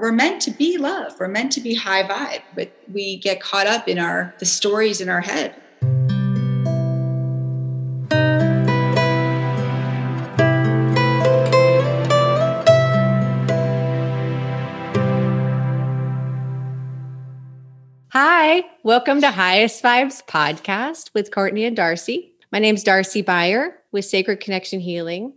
we're meant to be love. We're meant to be high vibe, but we get caught up in our the stories in our head. Hi, welcome to Highest Vibes podcast with Courtney and Darcy. My name is Darcy Beyer with Sacred Connection Healing.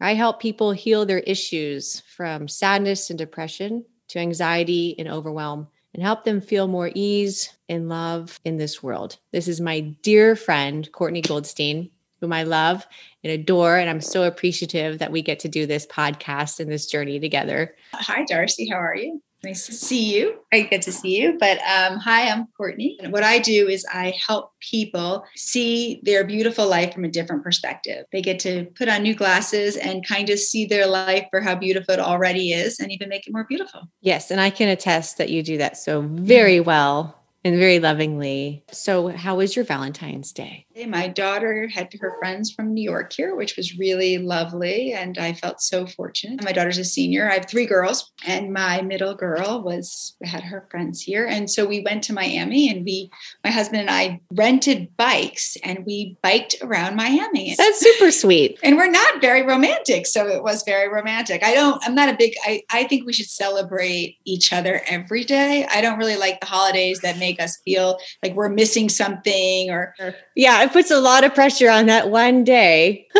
I help people heal their issues from sadness and depression to anxiety and overwhelm and help them feel more ease and love in this world. This is my dear friend, Courtney Goldstein, whom I love and adore. And I'm so appreciative that we get to do this podcast and this journey together. Hi, Darcy. How are you? Nice to see you. I get to see you. But um, hi, I'm Courtney. And what I do is I help people see their beautiful life from a different perspective. They get to put on new glasses and kind of see their life for how beautiful it already is and even make it more beautiful. Yes. And I can attest that you do that so very well and very lovingly. So, how was your Valentine's Day? My daughter had her friends from New York here, which was really lovely. And I felt so fortunate. My daughter's a senior. I have three girls, and my middle girl was had her friends here. And so we went to Miami and we, my husband and I rented bikes and we biked around Miami. That's super sweet. and we're not very romantic. So it was very romantic. I don't, I'm not a big, I, I think we should celebrate each other every day. I don't really like the holidays that make us feel like we're missing something or, yeah it puts a lot of pressure on that one day.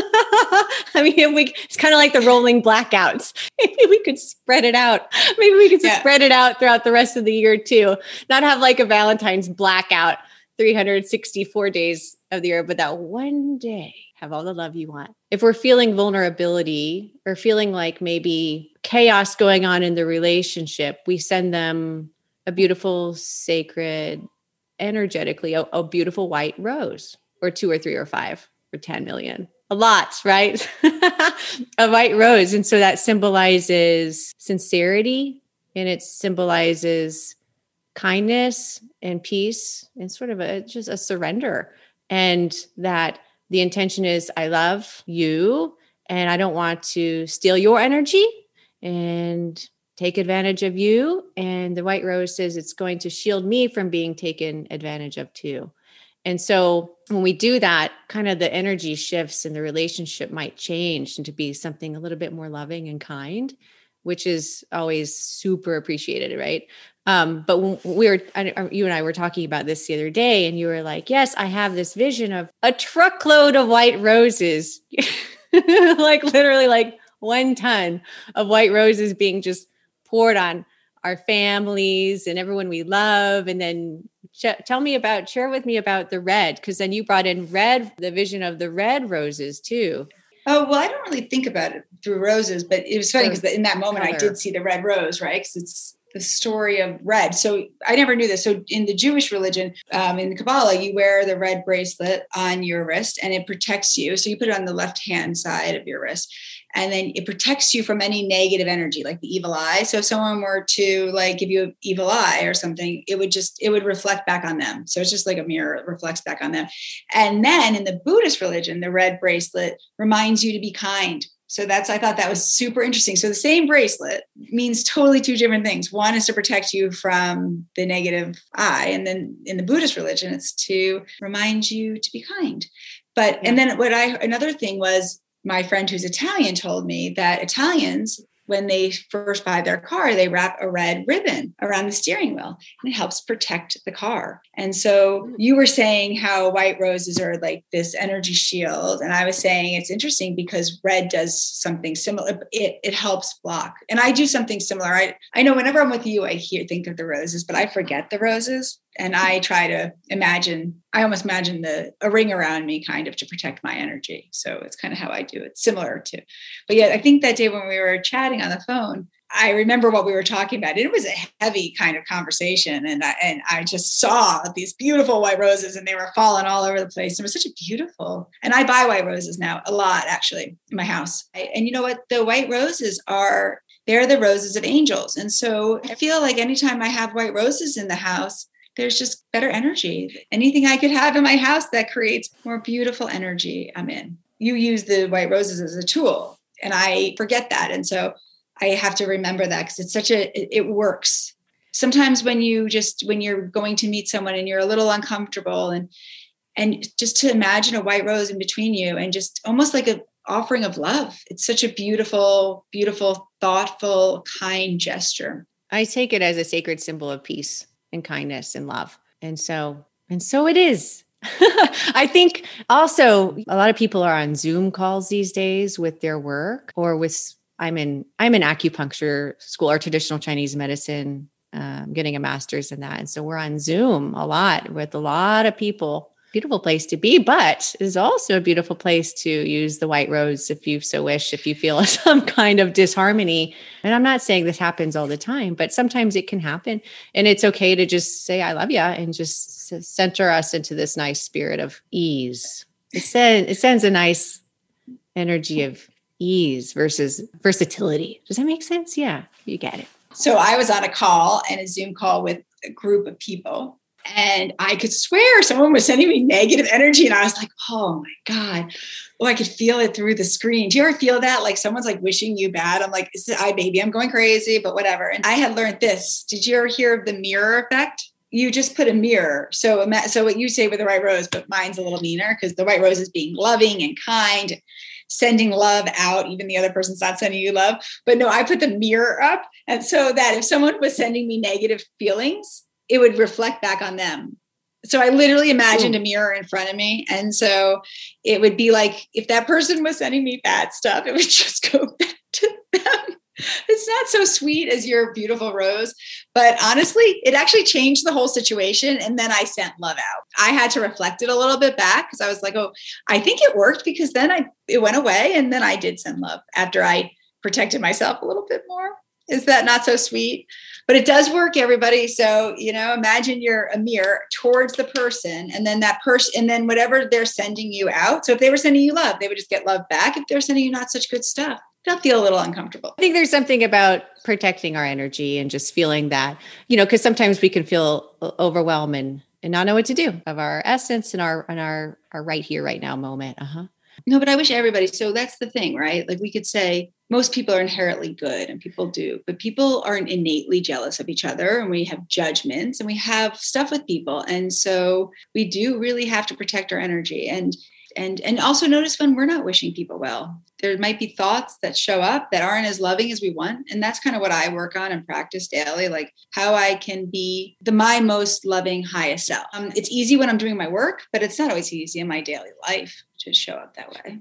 I mean, we, it's kind of like the rolling blackouts. Maybe we could spread it out. Maybe we could yeah. spread it out throughout the rest of the year too. Not have like a Valentine's blackout 364 days of the year, but that one day have all the love you want. If we're feeling vulnerability or feeling like maybe chaos going on in the relationship, we send them a beautiful, sacred, energetically a, a beautiful white rose or two or three or five or 10 million a lot, right? a white rose. And so that symbolizes sincerity and it symbolizes kindness and peace and sort of a just a surrender. And that the intention is I love you and I don't want to steal your energy and take advantage of you. And the white rose says it's going to shield me from being taken advantage of too. And so when we do that, kind of the energy shifts and the relationship might change and to be something a little bit more loving and kind, which is always super appreciated, right? Um, but we were, you and I were talking about this the other day, and you were like, Yes, I have this vision of a truckload of white roses, like literally like one ton of white roses being just poured on our families and everyone we love. And then sh- tell me about, share with me about the red, because then you brought in red, the vision of the red roses too. Oh, well, I don't really think about it through roses, but it was funny because in that moment color. I did see the red rose, right? Because it's the story of red. So I never knew this. So in the Jewish religion, um, in the Kabbalah, you wear the red bracelet on your wrist and it protects you. So you put it on the left hand side of your wrist and then it protects you from any negative energy like the evil eye. So if someone were to like give you an evil eye or something it would just it would reflect back on them. So it's just like a mirror it reflects back on them. And then in the buddhist religion the red bracelet reminds you to be kind. So that's i thought that was super interesting. So the same bracelet means totally two different things. One is to protect you from the negative eye and then in the buddhist religion it's to remind you to be kind. But and then what i another thing was my friend who's Italian told me that Italians, when they first buy their car, they wrap a red ribbon around the steering wheel and it helps protect the car. And so hmm. you were saying how white roses are like this energy shield. And I was saying it's interesting because red does something similar. It, it helps block. And I do something similar. I, I know whenever I'm with you, I hear think of the roses, but I forget the roses and I try to imagine, I almost imagine the a ring around me kind of to protect my energy. So it's kind of how I do it, similar to. But yeah, I think that day when we were chatting on the phone, I remember what we were talking about. It was a heavy kind of conversation, and I, and I just saw these beautiful white roses, and they were falling all over the place. It was such a beautiful. And I buy white roses now a lot, actually, in my house. I, and you know what? The white roses are they're the roses of angels, and so I feel like anytime I have white roses in the house, there's just better energy. Anything I could have in my house that creates more beautiful energy, I'm in. You use the white roses as a tool, and I forget that. And so I have to remember that because it's such a, it, works. Sometimes when you just, when you're going to meet someone and you're a little uncomfortable and, and just to imagine a white rose in between you and just almost like a offering of love. It's such a beautiful, beautiful, thoughtful, kind gesture. I take it as a sacred symbol of peace and kindness and love. And so, and so it is. I think also a lot of people are on Zoom calls these days with their work or with I'm in I'm in acupuncture school or traditional Chinese medicine. Um, getting a master's in that, and so we're on Zoom a lot with a lot of people beautiful place to be, but is also a beautiful place to use the white rose if you so wish, if you feel some kind of disharmony. And I'm not saying this happens all the time, but sometimes it can happen. And it's okay to just say, I love you, and just center us into this nice spirit of ease. It, send, it sends a nice energy of ease versus versatility. Does that make sense? Yeah, you get it. So I was on a call and a Zoom call with a group of people and I could swear someone was sending me negative energy. And I was like, oh my God. Oh, I could feel it through the screen. Do you ever feel that? Like someone's like wishing you bad. I'm like, is it I baby? I'm going crazy, but whatever. And I had learned this. Did you ever hear of the mirror effect? You just put a mirror. So, so what you say with the white rose, but mine's a little meaner because the white rose is being loving and kind, sending love out, even the other person's not sending you love. But no, I put the mirror up. And so that if someone was sending me negative feelings, it would reflect back on them. So I literally imagined Ooh. a mirror in front of me. And so it would be like if that person was sending me bad stuff, it would just go back to them. It's not so sweet as your beautiful rose, but honestly, it actually changed the whole situation. And then I sent love out. I had to reflect it a little bit back because I was like, oh, I think it worked because then I it went away and then I did send love after I protected myself a little bit more. Is that not so sweet? But it does work everybody. So you know imagine you're a mirror towards the person and then that person and then whatever they're sending you out. So if they were sending you love they would just get love back. If they're sending you not such good stuff they'll feel a little uncomfortable. I think there's something about protecting our energy and just feeling that you know because sometimes we can feel overwhelmed and, and not know what to do of our essence and our and our our right here right now moment. Uh-huh. No, but I wish everybody. So that's the thing, right? Like we could say most people are inherently good and people do, but people aren't innately jealous of each other and we have judgments and we have stuff with people. And so we do really have to protect our energy and and and also notice when we're not wishing people well. There might be thoughts that show up that aren't as loving as we want. And that's kind of what i work on and practice daily like how i can be the my most loving highest self. Um, it's easy when i'm doing my work but it's not always easy in my daily life to show up that way.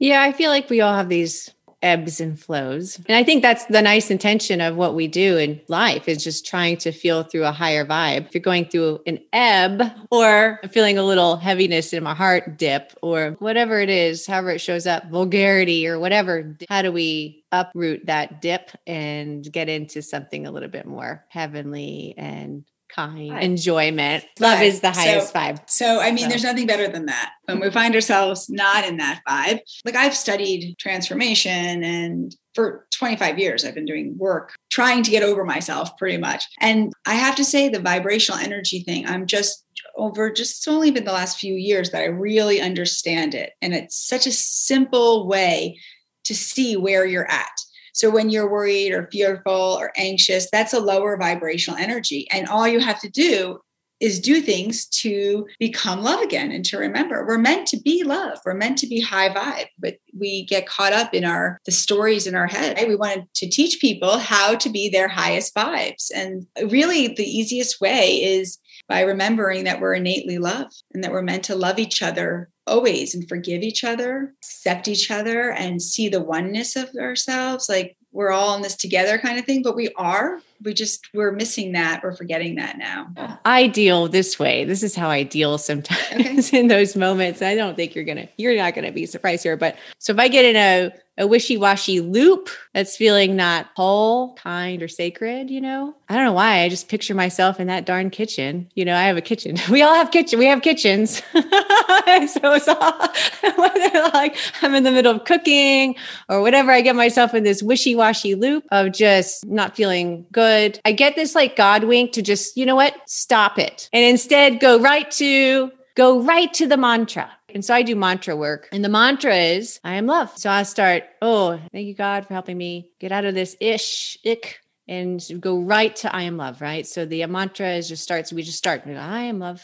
Yeah i feel like we all have these ebbs and flows. And I think that's the nice intention of what we do in life is just trying to feel through a higher vibe. If you're going through an ebb or feeling a little heaviness in my heart dip or whatever it is, however it shows up, vulgarity or whatever, how do we uproot that dip and get into something a little bit more heavenly and kind vibe. enjoyment. Love is the highest so, vibe. So, I mean, so. there's nothing better than that. When we find ourselves not in that vibe, like I've studied transformation and for 25 years, I've been doing work trying to get over myself pretty much. And I have to say, the vibrational energy thing, I'm just over just it's only been the last few years that I really understand it. And it's such a simple way to see where you're at. So when you're worried or fearful or anxious, that's a lower vibrational energy. And all you have to do is do things to become love again and to remember we're meant to be love we're meant to be high vibe but we get caught up in our the stories in our head right? we wanted to teach people how to be their highest vibes and really the easiest way is by remembering that we're innately love and that we're meant to love each other always and forgive each other, accept each other, and see the oneness of ourselves. Like we're all in this together kind of thing, but we are. We just, we're missing that. We're forgetting that now. I deal this way. This is how I deal sometimes okay. in those moments. I don't think you're going to, you're not going to be surprised here. But so if I get in a, a wishy-washy loop that's feeling not whole, kind, or sacred, you know? I don't know why. I just picture myself in that darn kitchen. You know, I have a kitchen. We all have kitchen. We have kitchens. so it's all like I'm in the middle of cooking or whatever, I get myself in this wishy-washy loop of just not feeling good. I get this like God wink to just, you know what? Stop it. And instead go right to go right to the mantra And so I do mantra work. And the mantra is, I am love. So I start, oh, thank you, God, for helping me get out of this ish, ick, and go right to I am love, right? So the mantra is just starts, we just start, I am love.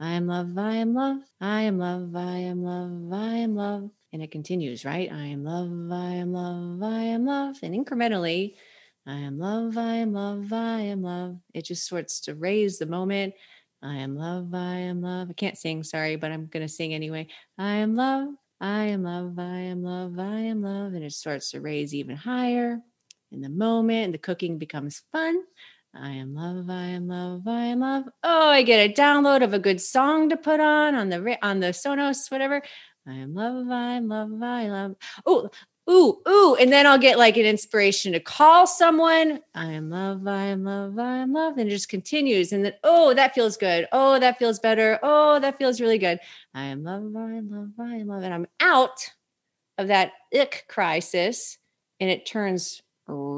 I am love, I am love, I am love, I am love, I am love. And it continues, right? I am love, I am love, I am love. And incrementally, I am love, I am love, I am love. It just starts to raise the moment. I am love, I am love. I can't sing, sorry, but I'm going to sing anyway. I am love, I am love, I am love, I am love. And it starts to raise even higher in the moment, and the cooking becomes fun. I am love, I am love, I am love. Oh, I get a download of a good song to put on on the on the Sonos, whatever. I am love, I am love, I love. Oh, ooh, ooh. And then I'll get like an inspiration to call someone. I am love, I am love, I am love. And it just continues. And then, oh, that feels good. Oh, that feels better. Oh, that feels really good. I am love, I am love, I am love. And I'm out of that ick crisis. And it turns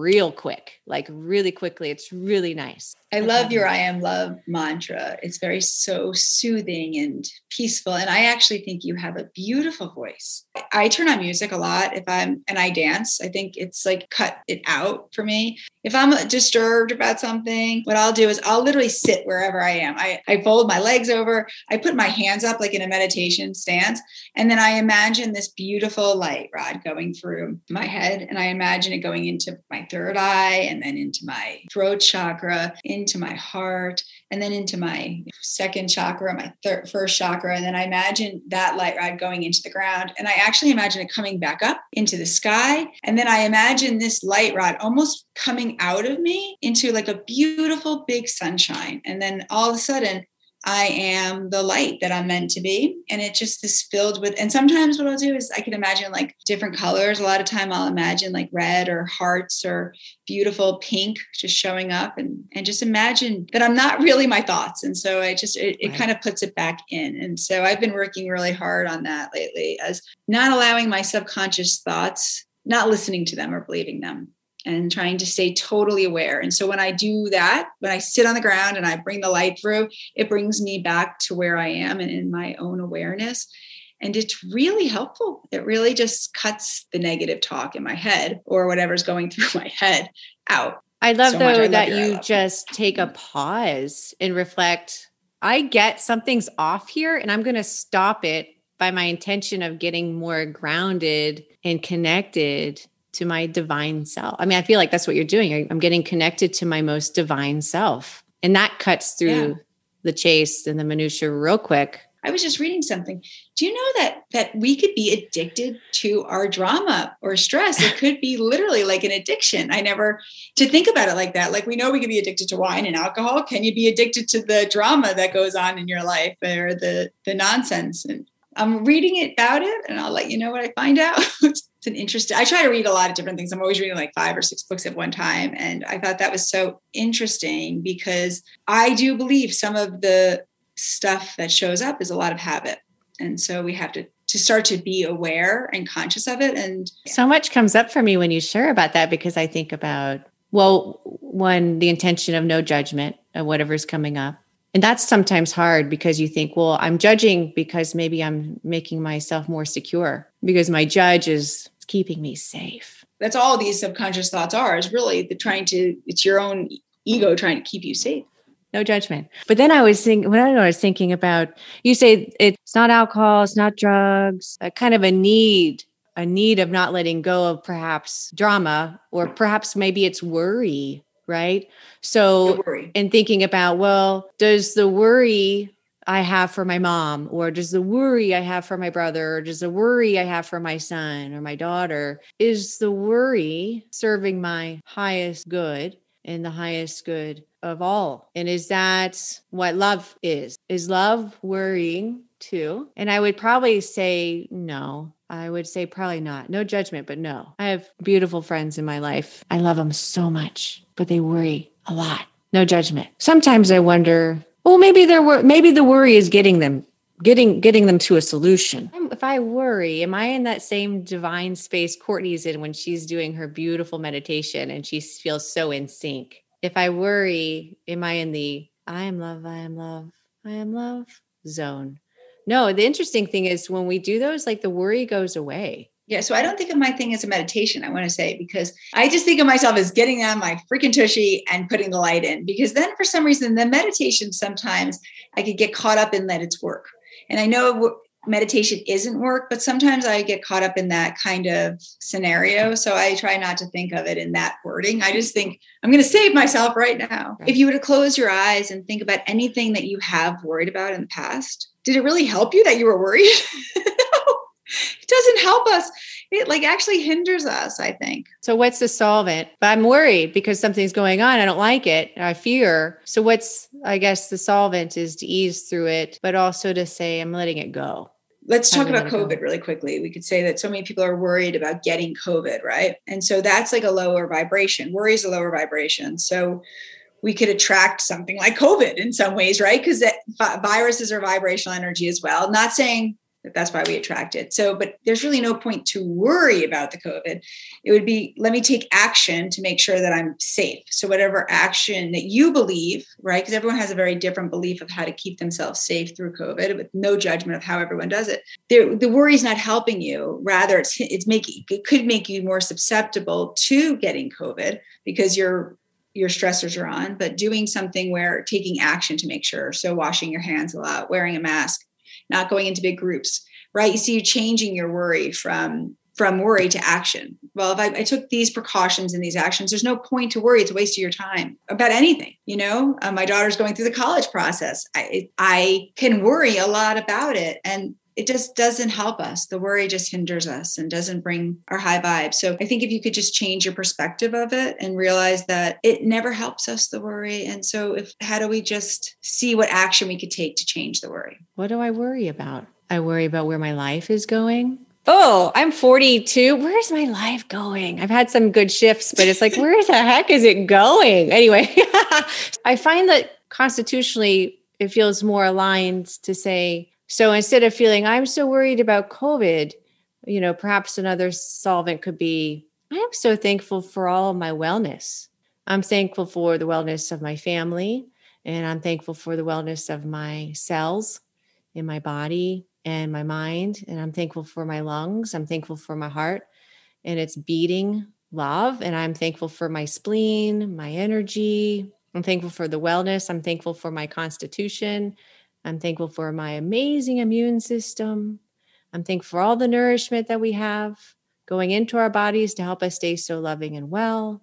real quick, like really quickly. It's really nice. I love your I am love mantra. It's very so soothing and peaceful. And I actually think you have a beautiful voice. I turn on music a lot if I'm and I dance. I think it's like cut it out for me. If I'm uh, disturbed about something, what I'll do is I'll literally sit wherever I am. I, I fold my legs over, I put my hands up like in a meditation stance, and then I imagine this beautiful light rod going through my head. And I imagine it going into my third eye and then into my throat chakra, into my heart, and then into my second chakra, my third, first chakra. And then I imagine that light rod going into the ground. And I actually imagine it coming back up into the sky. And then I imagine this light rod almost coming out of me into like a beautiful big sunshine. And then all of a sudden, I am the light that I'm meant to be. And it just is filled with, and sometimes what I'll do is I can imagine like different colors. A lot of time I'll imagine like red or hearts or beautiful pink just showing up and, and just imagine that I'm not really my thoughts. And so I just, it, it right. kind of puts it back in. And so I've been working really hard on that lately as not allowing my subconscious thoughts, not listening to them or believing them and trying to stay totally aware. And so when I do that, when I sit on the ground and I bring the light through, it brings me back to where I am and in my own awareness. And it's really helpful. It really just cuts the negative talk in my head or whatever's going through my head out. I love so though I love that you just take a pause and reflect. I get something's off here and I'm going to stop it by my intention of getting more grounded and connected to my divine self. I mean, I feel like that's what you're doing. I'm getting connected to my most divine self. And that cuts through yeah. the chase and the minutia real quick. I was just reading something. Do you know that that we could be addicted to our drama or stress? It could be literally like an addiction. I never to think about it like that. Like we know we could be addicted to wine and alcohol. Can you be addicted to the drama that goes on in your life or the the nonsense? And I'm reading it about it and I'll let you know what I find out. it's an interesting i try to read a lot of different things. I'm always reading like five or six books at one time and i thought that was so interesting because i do believe some of the stuff that shows up is a lot of habit and so we have to to start to be aware and conscious of it and so much comes up for me when you share about that because i think about well one the intention of no judgment of whatever's coming up and that's sometimes hard because you think well i'm judging because maybe i'm making myself more secure because my judge is it's keeping me safe. That's all these subconscious thoughts are is really the trying to, it's your own ego trying to keep you safe. No judgment. But then I was thinking, when I was thinking about, you say it's not alcohol, it's not drugs, a kind of a need, a need of not letting go of perhaps drama, or perhaps maybe it's worry, right? So, in thinking about, well, does the worry I have for my mom, or does the worry I have for my brother, or does the worry I have for my son or my daughter, is the worry serving my highest good and the highest good of all? And is that what love is? Is love worrying too? And I would probably say no. I would say probably not. No judgment, but no. I have beautiful friends in my life. I love them so much, but they worry a lot. No judgment. Sometimes I wonder well, maybe there were maybe the worry is getting them getting getting them to a solution. If I worry, am I in that same divine space Courtney's in when she's doing her beautiful meditation and she feels so in sync? If I worry, am I in the I am love, I am love, I am love zone? no, the interesting thing is when we do those, like the worry goes away. Yeah, so I don't think of my thing as a meditation, I want to say, because I just think of myself as getting on my freaking tushy and putting the light in. Because then for some reason, the meditation sometimes I could get caught up in that it's work. And I know meditation isn't work, but sometimes I get caught up in that kind of scenario. So I try not to think of it in that wording. I just think I'm going to save myself right now. If you were to close your eyes and think about anything that you have worried about in the past, did it really help you that you were worried? it doesn't help us. It like actually hinders us i think. So what's the solvent but i'm worried because something's going on. I don't like it. I fear. So what's i guess the solvent is to ease through it but also to say i'm letting it go. Let's talk about covid really quickly. We could say that so many people are worried about getting covid right? And so that's like a lower vibration. Worry is a lower vibration. So we could attract something like covid in some ways right? Because viruses are vibrational energy as well. Not saying that's why we attract it. So, but there's really no point to worry about the COVID. It would be let me take action to make sure that I'm safe. So, whatever action that you believe, right? Because everyone has a very different belief of how to keep themselves safe through COVID, with no judgment of how everyone does it. The, the worry is not helping you. Rather, it's it's making it could make you more susceptible to getting COVID because your your stressors are on. But doing something where taking action to make sure, so washing your hands a lot, wearing a mask not going into big groups, right? You see, you changing your worry from from worry to action. Well, if I, I, took these precautions and these actions, there's no point to worry. It's a waste of your time about anything. You know, uh, my daughter's going through the college process. I, I can worry a lot about it, and it just doesn't help us. The worry just hinders us and doesn't bring our high vibe. So I think if you could just change your perspective of it and realize that it never helps us, the worry. And so if how do we just see what action we could take to change the worry? What do I worry about? I worry about where my life is going. Oh, I'm 42. Where's my life going? I've had some good shifts, but it's like, where the heck is it going? Anyway, I find that constitutionally, it feels more aligned to say, so instead of feeling, I'm so worried about COVID, you know, perhaps another solvent could be, I'm so thankful for all of my wellness. I'm thankful for the wellness of my family, and I'm thankful for the wellness of my cells in my body and my mind. And I'm thankful for my lungs. I'm thankful for my heart and its beating love. And I'm thankful for my spleen, my energy. I'm thankful for the wellness. I'm thankful for my constitution. I'm thankful for my amazing immune system. I'm thankful for all the nourishment that we have going into our bodies to help us stay so loving and well.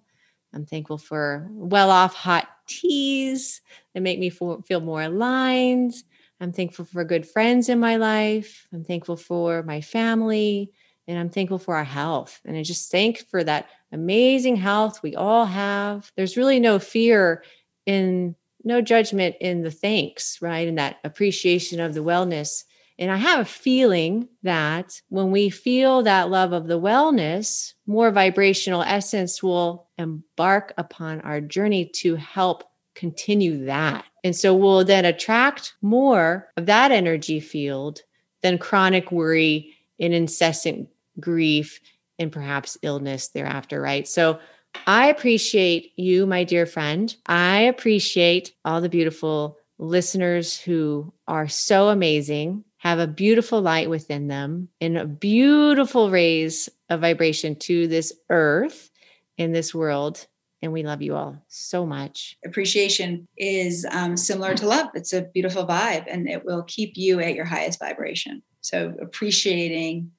I'm thankful for well off hot teas that make me feel more aligned. I'm thankful for good friends in my life. I'm thankful for my family and I'm thankful for our health. And I just thank for that amazing health we all have. There's really no fear in no judgment in the thanks, right? And that appreciation of the wellness. And I have a feeling that when we feel that love of the wellness, more vibrational essence will embark upon our journey to help continue that. And so we'll then attract more of that energy field than chronic worry and incessant grief and perhaps illness thereafter, right? So I appreciate you, my dear friend. I appreciate all the beautiful listeners who are so amazing, have a beautiful light within them, and a beautiful raise of vibration to this earth in this world. And we love you all so much. Appreciation is um, similar to love. It's a beautiful vibe and it will keep you at your highest vibration. So, appreciating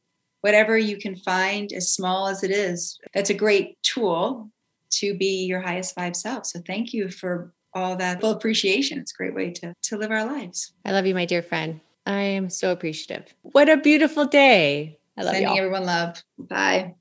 whatever you can find, as small as it is. That's a great tool to be your highest vibe self. So thank you for all that full appreciation. It's a great way to, to live our lives. I love you, my dear friend. I am so appreciative. What a beautiful day. I love Sending y'all. everyone love. Bye.